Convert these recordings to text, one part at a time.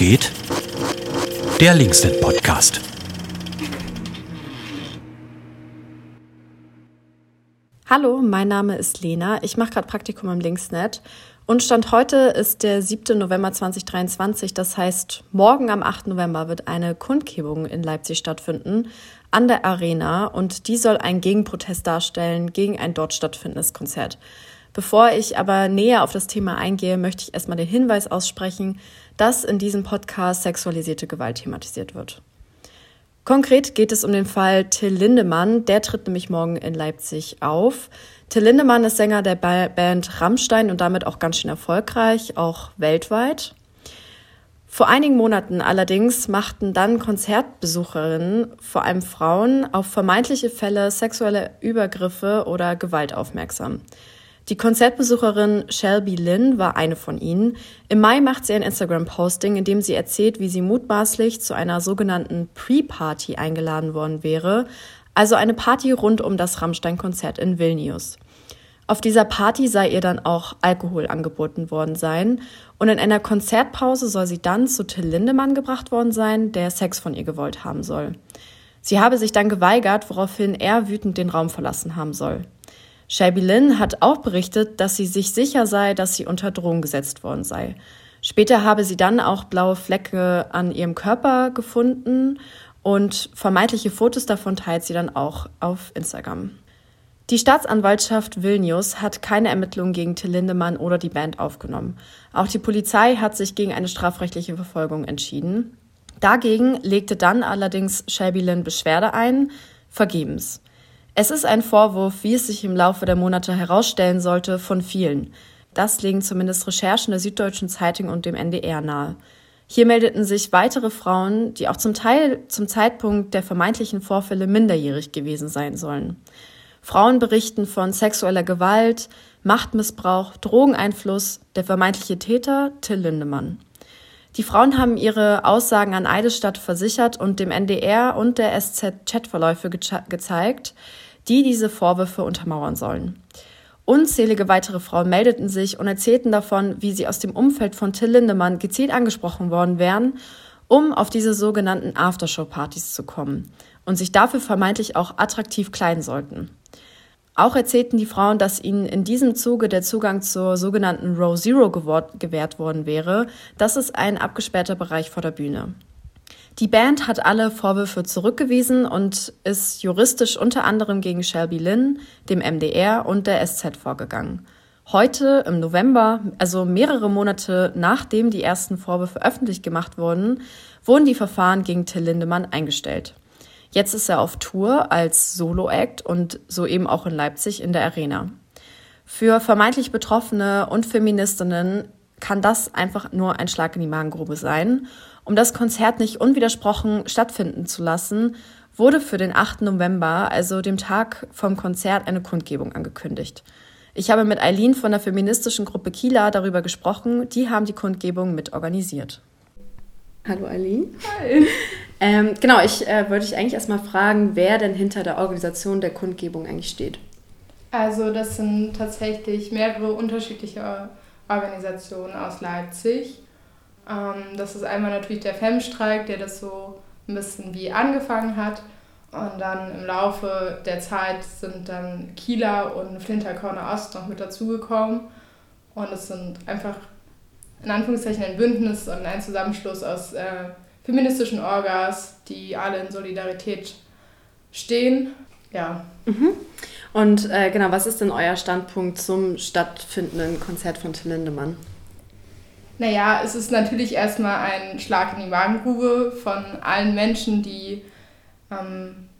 geht? Der Linksnet Podcast. Hallo, mein Name ist Lena. Ich mache gerade Praktikum im Linksnet. Und Stand heute ist der 7. November 2023. Das heißt, morgen am 8. November wird eine Kundgebung in Leipzig stattfinden an der Arena. Und die soll einen Gegenprotest darstellen gegen ein dort stattfindendes Konzert. Bevor ich aber näher auf das Thema eingehe, möchte ich erstmal den Hinweis aussprechen, dass in diesem Podcast sexualisierte Gewalt thematisiert wird. Konkret geht es um den Fall Till Lindemann. Der tritt nämlich morgen in Leipzig auf. Till Lindemann ist Sänger der Band Rammstein und damit auch ganz schön erfolgreich, auch weltweit. Vor einigen Monaten allerdings machten dann Konzertbesucherinnen, vor allem Frauen, auf vermeintliche Fälle sexueller Übergriffe oder Gewalt aufmerksam. Die Konzertbesucherin Shelby Lynn war eine von ihnen. Im Mai macht sie ein Instagram-Posting, in dem sie erzählt, wie sie mutmaßlich zu einer sogenannten Pre-Party eingeladen worden wäre, also eine Party rund um das Rammstein-Konzert in Vilnius. Auf dieser Party sei ihr dann auch Alkohol angeboten worden sein und in einer Konzertpause soll sie dann zu Till Lindemann gebracht worden sein, der Sex von ihr gewollt haben soll. Sie habe sich dann geweigert, woraufhin er wütend den Raum verlassen haben soll. Shelby Lynn hat auch berichtet, dass sie sich sicher sei, dass sie unter Drohung gesetzt worden sei. Später habe sie dann auch blaue Flecke an ihrem Körper gefunden und vermeintliche Fotos davon teilt sie dann auch auf Instagram. Die Staatsanwaltschaft Vilnius hat keine Ermittlungen gegen Till Lindemann oder die Band aufgenommen. Auch die Polizei hat sich gegen eine strafrechtliche Verfolgung entschieden. Dagegen legte dann allerdings Shelby Lynn Beschwerde ein, vergebens. Es ist ein Vorwurf, wie es sich im Laufe der Monate herausstellen sollte, von vielen. Das legen zumindest Recherchen der Süddeutschen Zeitung und dem NDR nahe. Hier meldeten sich weitere Frauen, die auch zum Teil zum Zeitpunkt der vermeintlichen Vorfälle minderjährig gewesen sein sollen. Frauen berichten von sexueller Gewalt, Machtmissbrauch, Drogeneinfluss, der vermeintliche Täter Till Lindemann. Die Frauen haben ihre Aussagen an Eidesstadt versichert und dem NDR und der SZ Chatverläufe ge gezeigt, die diese Vorwürfe untermauern sollen. Unzählige weitere Frauen meldeten sich und erzählten davon, wie sie aus dem Umfeld von Till Lindemann gezielt angesprochen worden wären, um auf diese sogenannten Aftershow-Partys zu kommen und sich dafür vermeintlich auch attraktiv kleiden sollten. Auch erzählten die Frauen, dass ihnen in diesem Zuge der Zugang zur sogenannten Row Zero gewährt worden wäre. Das ist ein abgesperrter Bereich vor der Bühne. Die Band hat alle Vorwürfe zurückgewiesen und ist juristisch unter anderem gegen Shelby Lynn, dem MDR und der SZ vorgegangen. Heute im November, also mehrere Monate nachdem die ersten Vorwürfe öffentlich gemacht wurden, wurden die Verfahren gegen Till Lindemann eingestellt. Jetzt ist er auf Tour als Solo-Act und so eben auch in Leipzig in der Arena. Für vermeintlich Betroffene und Feministinnen kann das einfach nur ein Schlag in die Magengrube sein. Um das Konzert nicht unwidersprochen stattfinden zu lassen, wurde für den 8. November, also dem Tag vom Konzert, eine Kundgebung angekündigt. Ich habe mit Eileen von der feministischen Gruppe Kila darüber gesprochen. Die haben die Kundgebung mit organisiert. Hallo Eileen. Hi. Ähm, genau, ich äh, wollte dich eigentlich erstmal fragen, wer denn hinter der Organisation der Kundgebung eigentlich steht. Also das sind tatsächlich mehrere unterschiedliche Organisationen aus Leipzig. Ähm, das ist einmal natürlich der Femstreik, der das so ein bisschen wie angefangen hat. Und dann im Laufe der Zeit sind dann Kieler und Flinterkorner Ost noch mit dazugekommen. Und es sind einfach in Anführungszeichen ein Bündnis und ein Zusammenschluss aus äh, feministischen Orgas, die alle in Solidarität stehen. Ja. Mhm. Und äh, genau, was ist denn euer Standpunkt zum stattfindenden Konzert von Till Lindemann? Naja, es ist natürlich erstmal ein Schlag in die Magengrube von allen Menschen, die ähm,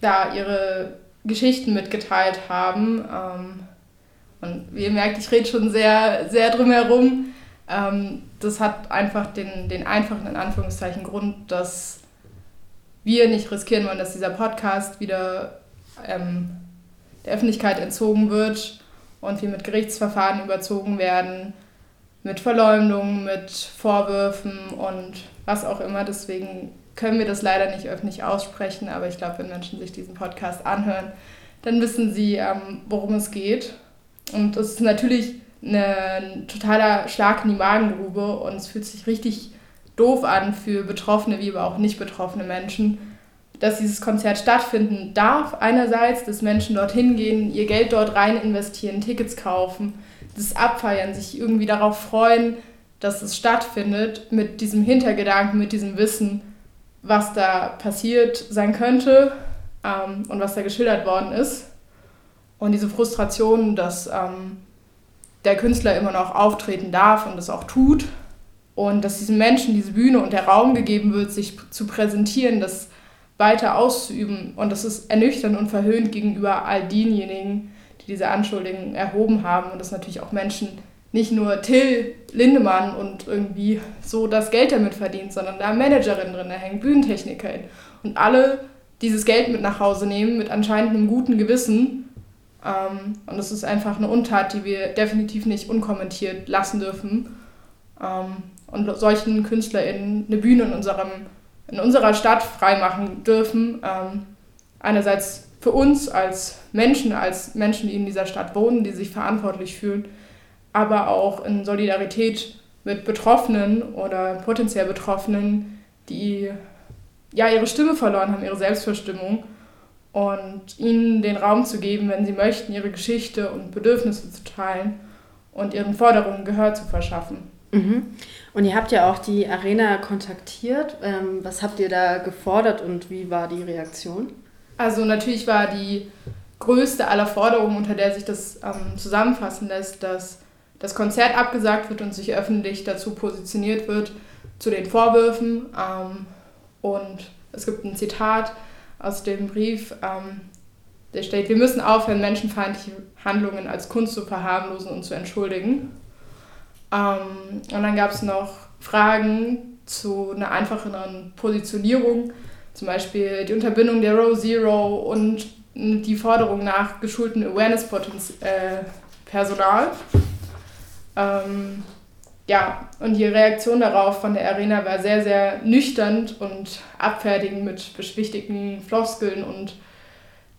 da ihre Geschichten mitgeteilt haben. Ähm, und wie ihr merkt, ich rede schon sehr, sehr drumherum. Ähm, das hat einfach den, den einfachen, in Anführungszeichen, Grund, dass wir nicht riskieren wollen, dass dieser Podcast wieder ähm, der Öffentlichkeit entzogen wird und wir mit Gerichtsverfahren überzogen werden, mit Verleumdungen, mit Vorwürfen und was auch immer. Deswegen können wir das leider nicht öffentlich aussprechen, aber ich glaube, wenn Menschen sich diesen Podcast anhören, dann wissen sie, ähm, worum es geht. Und es ist natürlich ein totaler Schlag in die Magengrube und es fühlt sich richtig doof an für betroffene wie aber auch nicht betroffene Menschen, dass dieses Konzert stattfinden darf. Einerseits, dass Menschen dorthin gehen, ihr Geld dort rein investieren, Tickets kaufen, das abfeiern, sich irgendwie darauf freuen, dass es stattfindet, mit diesem Hintergedanken, mit diesem Wissen, was da passiert sein könnte ähm, und was da geschildert worden ist. Und diese Frustration, dass ähm, der Künstler immer noch auftreten darf und es auch tut. Und dass diesen Menschen diese Bühne und der Raum gegeben wird, sich zu präsentieren, das weiter auszuüben. Und das ist ernüchternd und verhöhnt gegenüber all denjenigen, die diese Anschuldigungen erhoben haben. Und das natürlich auch Menschen, nicht nur Till Lindemann und irgendwie so das Geld damit verdient, sondern da Managerinnen drin hängen, Bühnentechnikerin. Und alle dieses Geld mit nach Hause nehmen, mit anscheinend einem guten Gewissen. Ähm, und das ist einfach eine Untat, die wir definitiv nicht unkommentiert lassen dürfen. Ähm, und solchen KünstlerInnen eine Bühne in, unserem, in unserer Stadt freimachen dürfen. Ähm, einerseits für uns als Menschen, als Menschen, die in dieser Stadt wohnen, die sich verantwortlich fühlen, aber auch in Solidarität mit Betroffenen oder potenziell Betroffenen, die ja ihre Stimme verloren haben, ihre Selbstverstimmung und ihnen den Raum zu geben, wenn sie möchten, ihre Geschichte und Bedürfnisse zu teilen und ihren Forderungen Gehör zu verschaffen. Mhm. Und ihr habt ja auch die Arena kontaktiert. Ähm, was habt ihr da gefordert und wie war die Reaktion? Also natürlich war die größte aller Forderungen, unter der sich das ähm, zusammenfassen lässt, dass das Konzert abgesagt wird und sich öffentlich dazu positioniert wird, zu den Vorwürfen. Ähm, und es gibt ein Zitat aus dem Brief, ähm, der steht, wir müssen aufhören, menschenfeindliche Handlungen als Kunst zu verharmlosen und zu entschuldigen. Ähm, und dann gab es noch Fragen zu einer einfacheren Positionierung, zum Beispiel die Unterbindung der Row Zero und die Forderung nach geschultem Awareness-Personal. Äh, ähm, ja, und die Reaktion darauf von der Arena war sehr, sehr nüchtern und abfertigend mit beschwichtigten Floskeln und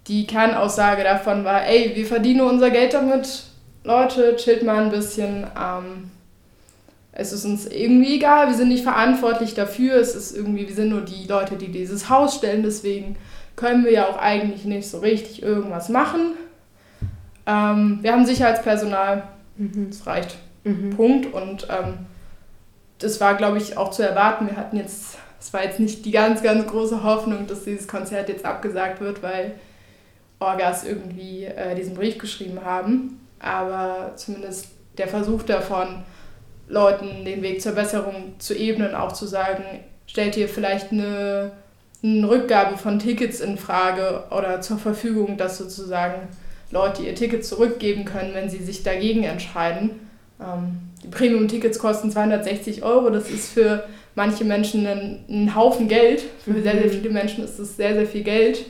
die Kernaussage davon war, ey, wir verdienen unser Geld damit, Leute, chillt mal ein bisschen. Ähm, es ist uns irgendwie egal, wir sind nicht verantwortlich dafür, es ist irgendwie, wir sind nur die Leute, die dieses Haus stellen, deswegen können wir ja auch eigentlich nicht so richtig irgendwas machen. Ähm, wir haben Sicherheitspersonal, mhm. das reicht. Mhm. Punkt. Und ähm, das war, glaube ich, auch zu erwarten. Wir hatten jetzt, es war jetzt nicht die ganz, ganz große Hoffnung, dass dieses Konzert jetzt abgesagt wird, weil Orgas irgendwie äh, diesen Brief geschrieben haben. Aber zumindest der Versuch davon, Leuten den Weg zur Besserung zu ebnen, auch zu sagen, stellt ihr vielleicht eine, eine Rückgabe von Tickets in Frage oder zur Verfügung, dass sozusagen Leute ihr Ticket zurückgeben können, wenn sie sich dagegen entscheiden. Ähm, die Premium-Tickets kosten 260 Euro. Das ist für manche Menschen ein, ein Haufen Geld. Für mhm. sehr, sehr viele Menschen ist das sehr, sehr viel Geld.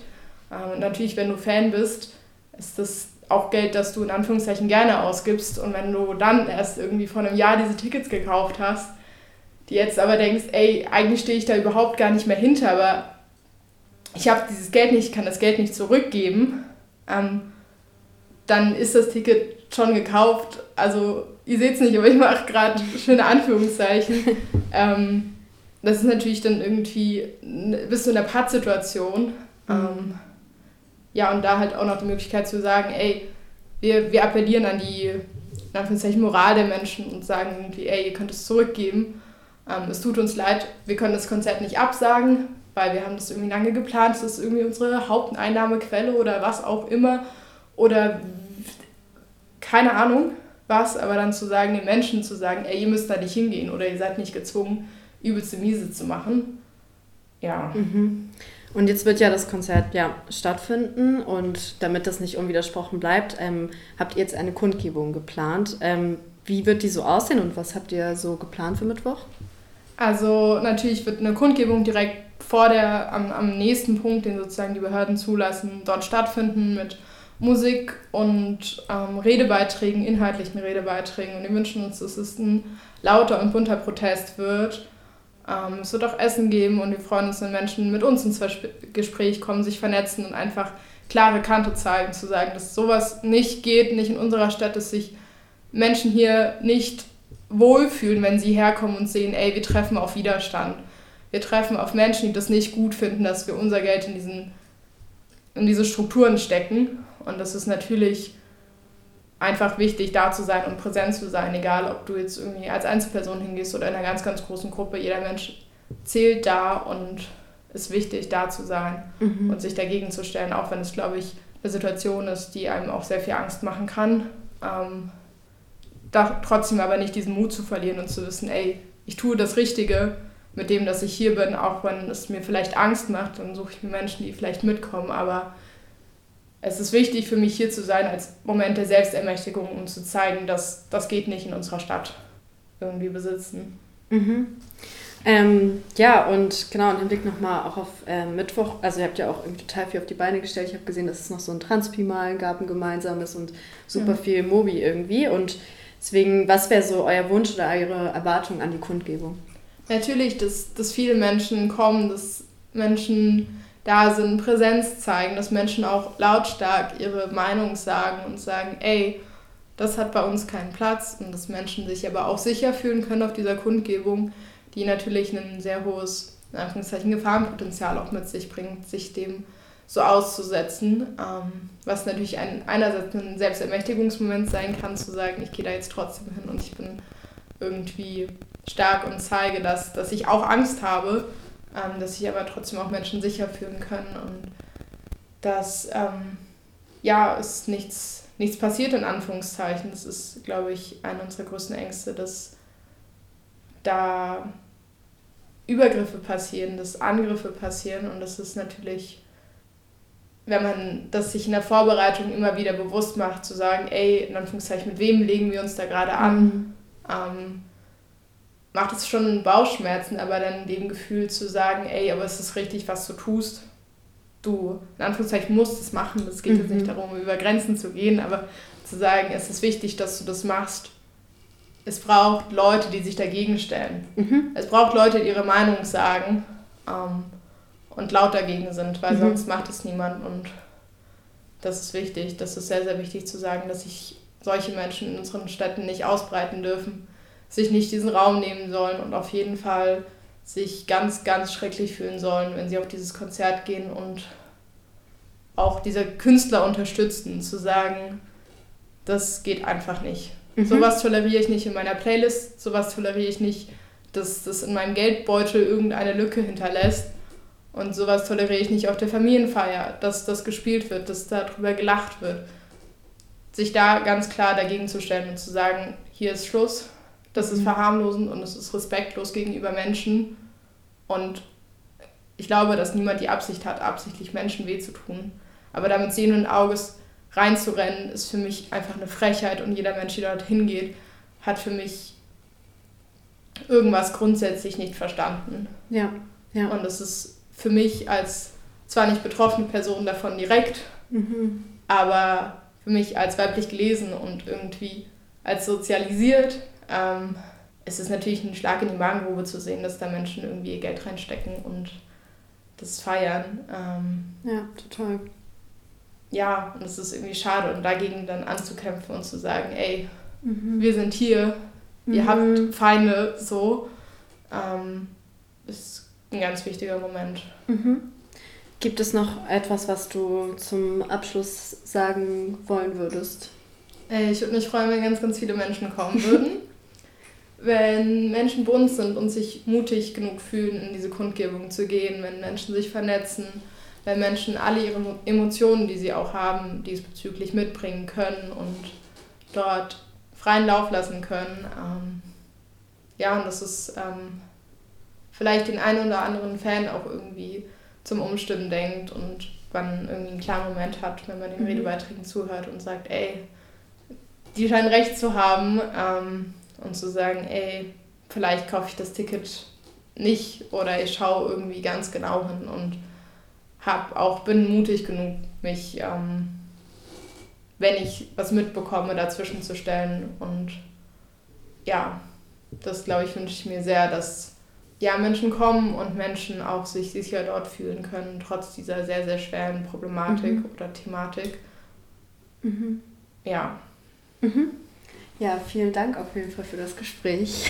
Ähm, und natürlich, wenn du Fan bist, ist das auch Geld, das du in Anführungszeichen gerne ausgibst. Und wenn du dann erst irgendwie vor einem Jahr diese Tickets gekauft hast, die jetzt aber denkst, ey, eigentlich stehe ich da überhaupt gar nicht mehr hinter, aber ich habe dieses Geld nicht, ich kann das Geld nicht zurückgeben, ähm, dann ist das Ticket schon gekauft. Also ihr seht es nicht, aber ich mache gerade schöne Anführungszeichen. ähm, das ist natürlich dann irgendwie, bist du in einer Pattsituation. Mhm. Ähm, ja, und da halt auch noch die Möglichkeit zu sagen, ey, wir, wir appellieren an die Moral der Menschen und sagen irgendwie, ey, ihr könnt es zurückgeben. Ähm, es tut uns leid, wir können das Konzert nicht absagen, weil wir haben das irgendwie lange geplant, es ist irgendwie unsere Haupteinnahmequelle oder was auch immer. Oder keine Ahnung was, aber dann zu sagen, den Menschen zu sagen, ey, ihr müsst da nicht hingehen oder ihr seid nicht gezwungen, übelste Miese zu machen. Ja. Mhm. Und jetzt wird ja das Konzert ja stattfinden und damit das nicht unwidersprochen bleibt, ähm, habt ihr jetzt eine Kundgebung geplant. Ähm, wie wird die so aussehen und was habt ihr so geplant für Mittwoch? Also natürlich wird eine Kundgebung direkt vor der, am, am nächsten Punkt, den sozusagen die Behörden zulassen, dort stattfinden mit Musik und ähm, Redebeiträgen, inhaltlichen Redebeiträgen. Und wir wünschen uns, dass es ein lauter und bunter Protest wird. Ähm, es wird auch Essen geben und wir freuen uns, wenn Menschen mit uns ins Gespräch kommen, sich vernetzen und einfach klare Kante zeigen, zu sagen, dass sowas nicht geht, nicht in unserer Stadt, dass sich Menschen hier nicht wohlfühlen, wenn sie herkommen und sehen, ey, wir treffen auf Widerstand. Wir treffen auf Menschen, die das nicht gut finden, dass wir unser Geld in, diesen, in diese Strukturen stecken. Und das ist natürlich einfach wichtig, da zu sein und präsent zu sein, egal ob du jetzt irgendwie als Einzelperson hingehst oder in einer ganz, ganz großen Gruppe. Jeder Mensch zählt da und ist wichtig, da zu sein mhm. und sich dagegen zu stellen, auch wenn es, glaube ich, eine Situation ist, die einem auch sehr viel Angst machen kann. Ähm, da trotzdem aber nicht diesen Mut zu verlieren und zu wissen, ey, ich tue das Richtige mit dem, dass ich hier bin, auch wenn es mir vielleicht Angst macht, dann suche ich mir Menschen, die vielleicht mitkommen, aber es ist wichtig für mich hier zu sein als Moment der Selbstermächtigung, um zu zeigen, dass das geht nicht in unserer Stadt irgendwie besitzen. Mhm. Ähm, ja, und genau, und im Blick nochmal auch auf äh, Mittwoch, also ihr habt ja auch irgendwie total viel auf die Beine gestellt. Ich habe gesehen, dass es noch so ein Transpimalen gab, ein gemeinsames und super ja. viel Mobi irgendwie. Und deswegen, was wäre so euer Wunsch oder eure Erwartung an die Kundgebung? Natürlich, dass, dass viele Menschen kommen, dass Menschen da sind, Präsenz zeigen, dass Menschen auch lautstark ihre Meinung sagen und sagen, ey, das hat bei uns keinen Platz und dass Menschen sich aber auch sicher fühlen können auf dieser Kundgebung, die natürlich ein sehr hohes, Gefahrenpotenzial auch mit sich bringt, sich dem so auszusetzen, ähm, was natürlich ein, einerseits ein Selbstermächtigungsmoment sein kann, zu sagen, ich gehe da jetzt trotzdem hin und ich bin irgendwie stark und zeige, dass, dass ich auch Angst habe ähm, dass sich aber trotzdem auch Menschen sicher fühlen können und dass ähm, ja, es nichts, nichts passiert in Anführungszeichen. Das ist, glaube ich, eine unserer größten Ängste, dass da Übergriffe passieren, dass Angriffe passieren und das ist natürlich, wenn man das sich in der Vorbereitung immer wieder bewusst macht, zu sagen, ey, in Anführungszeichen, mit wem legen wir uns da gerade an? Mhm. Ähm, macht es schon Bauchschmerzen, aber dann dem Gefühl zu sagen, ey, aber es ist richtig, was du tust. Du, in Anführungszeichen, musst es machen. Es geht mhm. jetzt nicht mhm. darum, über Grenzen zu gehen, aber zu sagen, es ist wichtig, dass du das machst. Es braucht Leute, die sich dagegen stellen. Mhm. Es braucht Leute, die ihre Meinung sagen ähm, und laut dagegen sind, weil mhm. sonst macht es niemand. Und das ist wichtig. Das ist sehr, sehr wichtig zu sagen, dass sich solche Menschen in unseren Städten nicht ausbreiten dürfen sich nicht diesen Raum nehmen sollen und auf jeden Fall sich ganz, ganz schrecklich fühlen sollen, wenn sie auf dieses Konzert gehen und auch diese Künstler unterstützen, zu sagen, das geht einfach nicht. Mhm. Sowas toleriere ich nicht in meiner Playlist, sowas toleriere ich nicht, dass das in meinem Geldbeutel irgendeine Lücke hinterlässt. Und sowas toleriere ich nicht auf der Familienfeier, dass das gespielt wird, dass darüber gelacht wird. Sich da ganz klar dagegen zu stellen und zu sagen, hier ist Schluss, das ist mhm. verharmlosend und es ist respektlos gegenüber Menschen. Und ich glaube, dass niemand die Absicht hat, absichtlich Menschen weh zu tun. Aber damit sehenden Auges reinzurennen, ist für mich einfach eine Frechheit und jeder Mensch, der dort hingeht, hat für mich irgendwas grundsätzlich nicht verstanden. Ja, ja. Und das ist für mich als zwar nicht betroffene Person davon direkt, mhm. aber für mich als weiblich gelesen und irgendwie als sozialisiert ähm, es ist natürlich ein Schlag in die Magengrube zu sehen, dass da Menschen irgendwie ihr Geld reinstecken und das feiern. Ähm, ja, total. Ja, und es ist irgendwie schade und dagegen dann anzukämpfen und zu sagen, ey, mhm. wir sind hier, ihr mhm. habt Feinde, so, ähm, ist ein ganz wichtiger Moment. Mhm. Gibt es noch etwas, was du zum Abschluss sagen wollen würdest? Ich würde mich freuen, wenn ganz, ganz viele Menschen kommen würden. wenn Menschen bunt sind und sich mutig genug fühlen, in diese Kundgebung zu gehen, wenn Menschen sich vernetzen, wenn Menschen alle ihre Emotionen, die sie auch haben, diesbezüglich mitbringen können und dort freien Lauf lassen können. Ähm, ja, und das ist ähm, vielleicht den einen oder anderen Fan auch irgendwie zum Umstimmen denkt und man irgendwie einen klaren Moment hat, wenn man den mhm. Redebeiträgen zuhört und sagt, ey, die scheinen recht zu haben. Ähm, und zu sagen, ey, vielleicht kaufe ich das Ticket nicht oder ich schaue irgendwie ganz genau hin und hab auch, bin mutig genug, mich, ähm, wenn ich was mitbekomme, dazwischen zu stellen. Und ja, das glaube ich, wünsche ich mir sehr, dass ja, Menschen kommen und Menschen auch sich sicher dort fühlen können, trotz dieser sehr, sehr schweren Problematik mhm. oder Thematik. Mhm. Ja. Mhm. Ja, vielen Dank auf jeden Fall für das Gespräch.